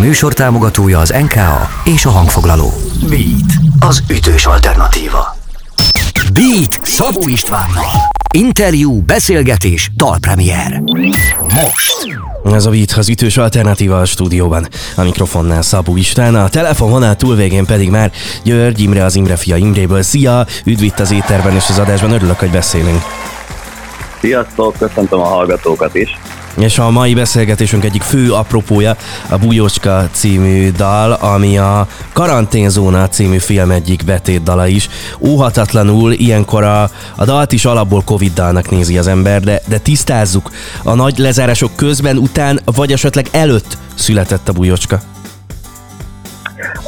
műsor támogatója az NKA és a hangfoglaló. Beat, az ütős alternatíva. Beat Szabó Istvánnal. Interjú, beszélgetés, dalpremier. Most. Ez a Beat az ütős alternatíva a stúdióban. A mikrofonnál Szabó István, a telefonvonal túlvégén pedig már György Imre az Imre fia Imréből. Szia! Üdv itt az éterben és az adásban, örülök, hogy beszélünk. Sziasztok, köszöntöm a hallgatókat is. És a mai beszélgetésünk egyik fő apropója a Bújócska című dal, ami a Karanténzóna című film egyik betétdala is. Óhatatlanul ilyenkor a, a dalt is alapból Covid dalnak nézi az ember, de, de tisztázzuk, a nagy lezárások közben, után, vagy esetleg előtt született a Bújócska.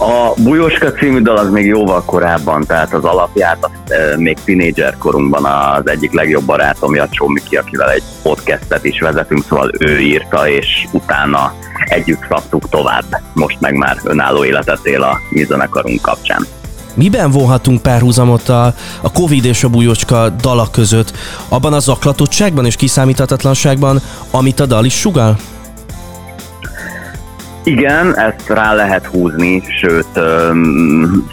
A Bujóska című dal az még jóval korábban, tehát az alapját azt e, még tinédzser korunkban az egyik legjobb barátom, Jacsó Miki, akivel egy podcastet is vezetünk, szóval ő írta, és utána együtt szaptuk tovább. Most meg már önálló életet él a mi zenekarunk kapcsán. Miben vonhatunk párhuzamot a, a Covid és a bújócska dalak között? Abban az zaklatottságban és kiszámíthatatlanságban, amit a dal is sugal? Igen, ezt rá lehet húzni, sőt,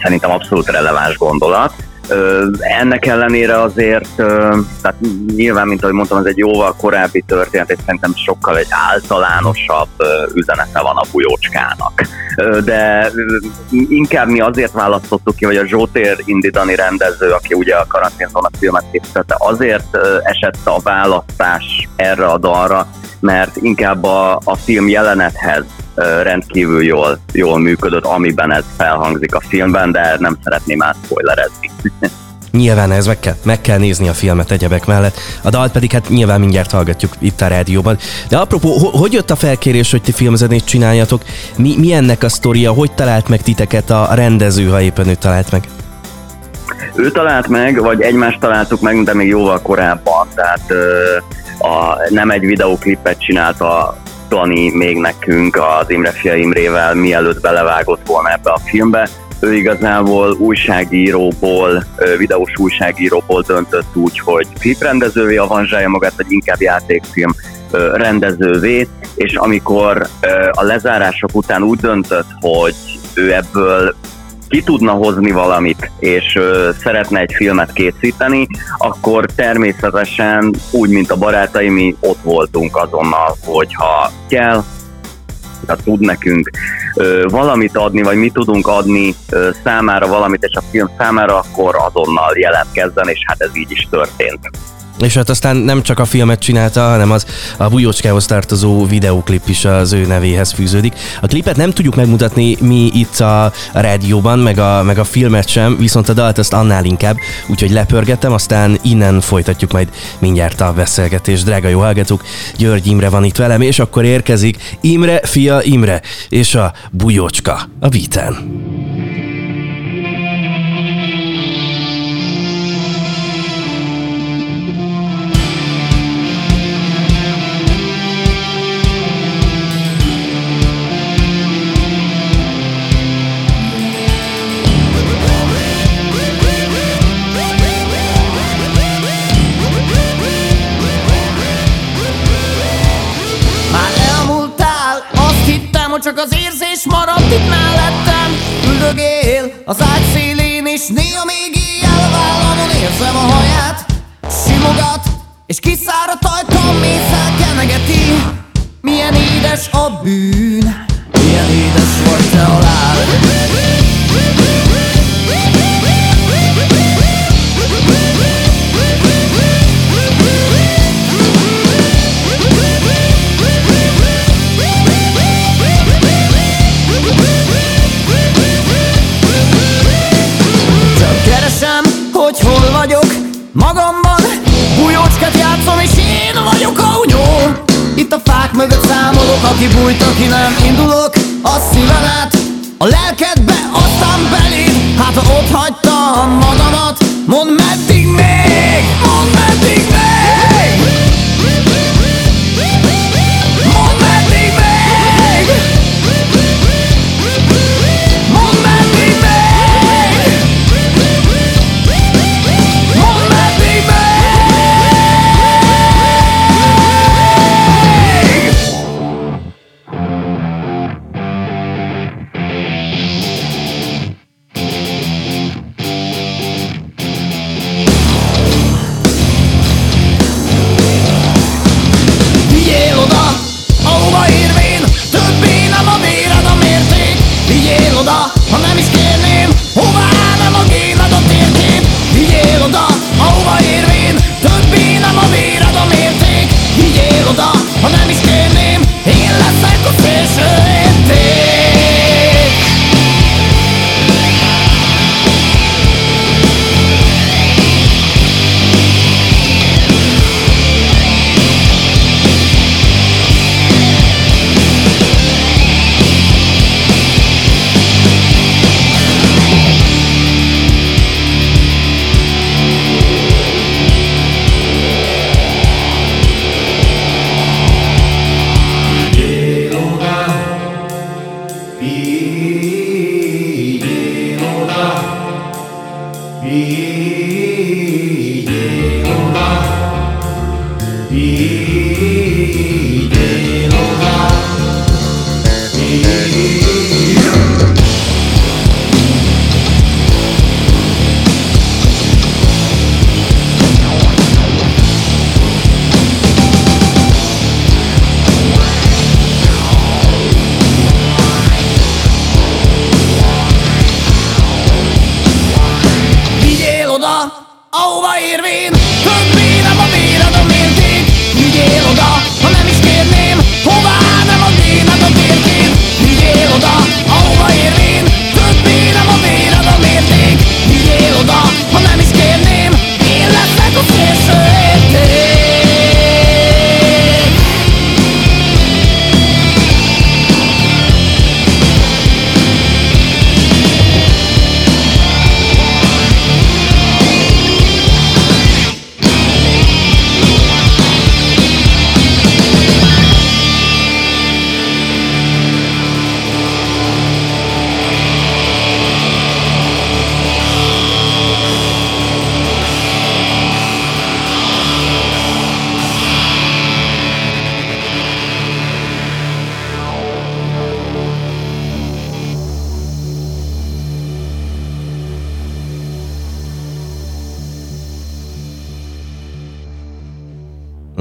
szerintem abszolút releváns gondolat. Ennek ellenére azért, tehát nyilván, mint ahogy mondtam, ez egy jóval korábbi történet, és szerintem sokkal egy általánosabb üzenete van a bujócskának. De inkább mi azért választottuk ki, hogy a Zsótér Indidani rendező, aki ugye a karanténzóna filmet készítette, azért esett a választás erre a dalra, mert inkább a, a film jelenethez rendkívül jól, jól működött, amiben ez felhangzik a filmben, de nem szeretném át spoilerezni. Nyilván ez meg kell, meg kell nézni a filmet egyebek mellett. A dalt pedig hát nyilván mindjárt hallgatjuk itt a rádióban. De apropó, hogy jött a felkérés, hogy ti filmzenét csináljatok? Mi, mi ennek a sztoria? Hogy talált meg titeket a rendező, ha éppen ő talált meg? Ő talált meg, vagy egymást találtuk meg, de még jóval korábban. Tehát ö, a, nem egy videóklipet csinált a Dani még nekünk az Imre fia Imrével, mielőtt belevágott volna ebbe a filmbe. Ő igazából újságíróból, videós újságíróból döntött úgy, hogy kliprendezővé avanzsálja magát, vagy inkább játékfilm rendezővé, és amikor a lezárások után úgy döntött, hogy ő ebből ki tudna hozni valamit, és ö, szeretne egy filmet készíteni, akkor természetesen úgy, mint a barátaim, mi ott voltunk azonnal, hogyha kell, ha tud nekünk ö, valamit adni, vagy mi tudunk adni ö, számára valamit, és a film számára, akkor azonnal jelentkezzen, és hát ez így is történt. És hát aztán nem csak a filmet csinálta, hanem az a Bujócskához tartozó videóklip is az ő nevéhez fűződik. A klipet nem tudjuk megmutatni mi itt a rádióban, meg a, meg a filmet sem, viszont a dalt azt annál inkább, úgyhogy lepörgettem, aztán innen folytatjuk majd mindjárt a beszélgetést. Drága jó hallgatók, György Imre van itt velem, és akkor érkezik Imre, fia Imre, és a Bujócska a Csak az érzés maradt itt mellettem. Üldögél az ágy szélén és néha még éjjel vállamon érzem a haját. Simogat és kiszáradt ajtam mészsel kenegeti. Milyen édes a bűn Milyen édes vagy te a láb mögött számolok, aki bújt, aki nem Indulok. A szíven át, a lelkedbe, aztán beléd Hát ha ott hagytam magamat, mondd meddig még,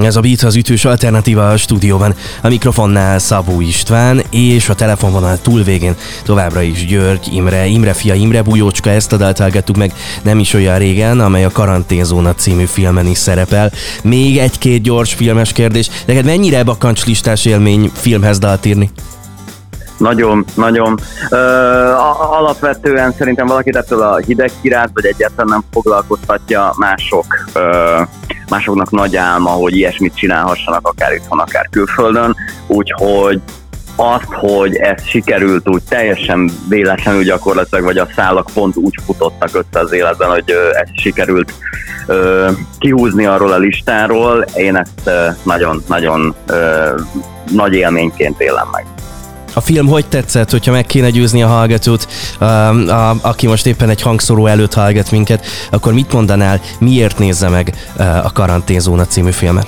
Ez a Beat az ütős alternatíva a stúdióban. A mikrofonnál Szabó István, és a telefonvonal túlvégén továbbra is György, Imre, Imre fia, Imre Bujócska, ezt a dalt hallgattuk meg nem is olyan régen, amely a Karanténzóna című filmen is szerepel. Még egy-két gyors filmes kérdés. Neked mennyire bakancslistás élmény filmhez dalt írni? Nagyon, nagyon. Ö, alapvetően szerintem valakit ettől a hideg kirát, vagy egyáltalán nem foglalkoztatja mások, ö, másoknak nagy álma, hogy ilyesmit csinálhassanak, akár itthon, akár külföldön. Úgyhogy azt, hogy ez sikerült úgy teljesen véletlenül gyakorlatilag, vagy a szálak pont úgy futottak össze az életben, hogy ö, ezt sikerült ö, kihúzni arról a listáról, én ezt nagyon-nagyon nagy élményként élem meg. A film hogy tetszett, hogyha meg kéne győzni a hallgatót, a, a, aki most éppen egy hangszóró előtt hallgat minket, akkor mit mondanál, miért nézze meg uh, a Karanténzóna című filmet?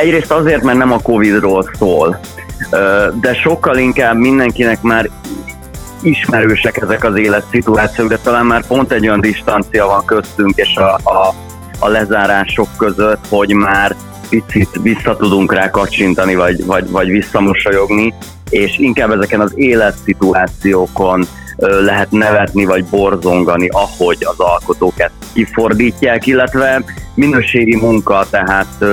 Egyrészt azért, mert nem a Covid-ról szól, ö, de sokkal inkább mindenkinek már ismerősek ezek az életszituációk, de talán már pont egy olyan distancia van köztünk és a, a, a lezárások között, hogy már picit vissza tudunk rá kacsintani, vagy, vagy, vagy visszamosolyogni, és inkább ezeken az életszituációkon lehet nevetni, vagy borzongani, ahogy az alkotók ezt kifordítják, illetve minőségi munka, tehát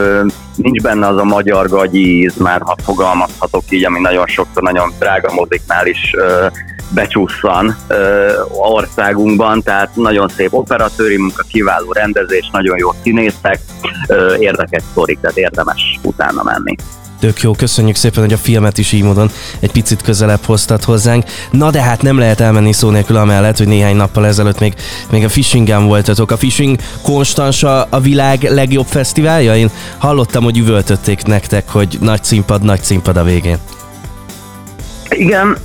nincs benne az a magyar gagyi íz, már ha fogalmazhatok így, ami nagyon sokszor nagyon drága moziknál is ö, becsusszan ö, országunkban, tehát nagyon szép operatőri munka, kiváló rendezés, nagyon jó színészek, ö, érdekes sztorik, tehát érdemes utána menni. Tök jó, köszönjük szépen, hogy a filmet is így módon egy picit közelebb hoztad hozzánk. Na de hát nem lehet elmenni szó nélkül amellett, hogy néhány nappal ezelőtt még, még a Fishingen voltatok. A Fishing konstans a, a világ legjobb fesztiválja? Én hallottam, hogy üvöltötték nektek, hogy nagy színpad, nagy színpad a végén. Igen,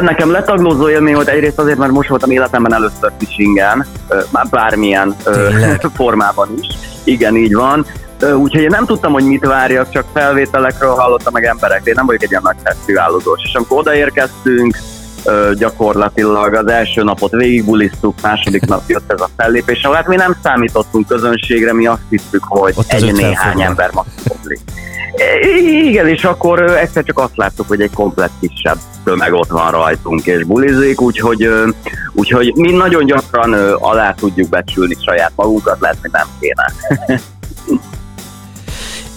nekem letaglózó élmény volt egyrészt azért, mert most voltam életemben először fishingen, már bármilyen Tényleg? formában is. Igen, így van. Úgyhogy én nem tudtam, hogy mit várjak, csak felvételekről hallottam meg emberek. Én nem vagyok egy ilyen nagy fesztiválozós. És amikor odaérkeztünk, gyakorlatilag az első napot végigbulisztuk, második nap jött ez a fellépés, ahol hát mi nem számítottunk közönségre, mi azt hittük, hogy Ott egy 50 néhány ember maximum. Igen, és akkor egyszer csak azt láttuk, hogy egy komplett kisebb tömeg ott van rajtunk és bulizik, úgyhogy, úgyhogy mi nagyon gyakran alá tudjuk becsülni saját magunkat, lehet, hogy nem kéne.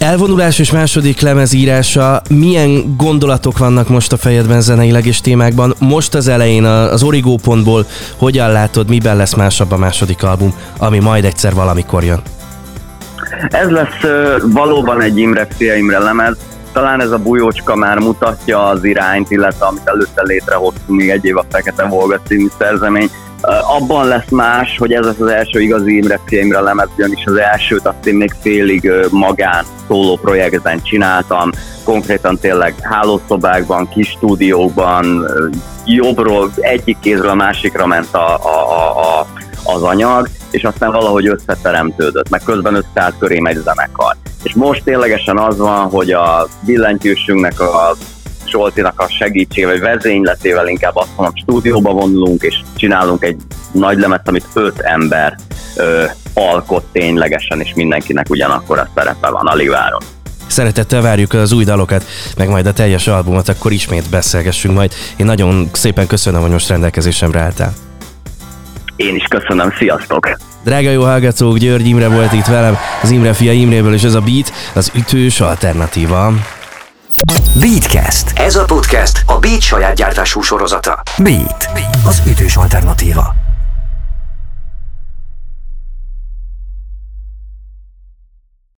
Elvonulás és második lemezírása, milyen gondolatok vannak most a fejedben zeneileg és témákban? Most az elején az Origo pontból hogyan látod, miben lesz másabb a második album, ami majd egyszer valamikor jön? Ez lesz valóban egy Imre Fia lemez, talán ez a bujócska már mutatja az irányt, illetve amit előtte létrehoztunk még egy év a Fekete Volga című szerzemény, abban lesz más, hogy ez az első igazi Imre filmre lemez, ugyanis az elsőt azt én még félig magán szóló projektben csináltam, konkrétan tényleg hálószobákban, kis stúdiókban, jobbról egyik kézről a másikra ment a, a, a, az anyag, és aztán valahogy összeteremtődött, meg közben összeállt köré egy zenekar. És most ténylegesen az van, hogy a billentyűsünknek a Zsoltinak a segítség vagy vezényletével inkább azt mondom, stúdióba vonulunk, és csinálunk egy nagy lemet, amit öt ember ö, alkot ténylegesen, és mindenkinek ugyanakkor a szerepe van a liváron. Szeretettel várjuk az új dalokat, meg majd a teljes albumot, akkor ismét beszélgessünk majd. Én nagyon szépen köszönöm, hogy most rendelkezésemre álltál. Én is köszönöm, sziasztok! Drága jó hallgatók, György Imre volt itt velem, az Imre fia Imréből, és ez a Beat, az ütős alternatíva. Beatcast. Ez a podcast a Beat saját gyártású sorozata. Beat, az ütős alternatíva.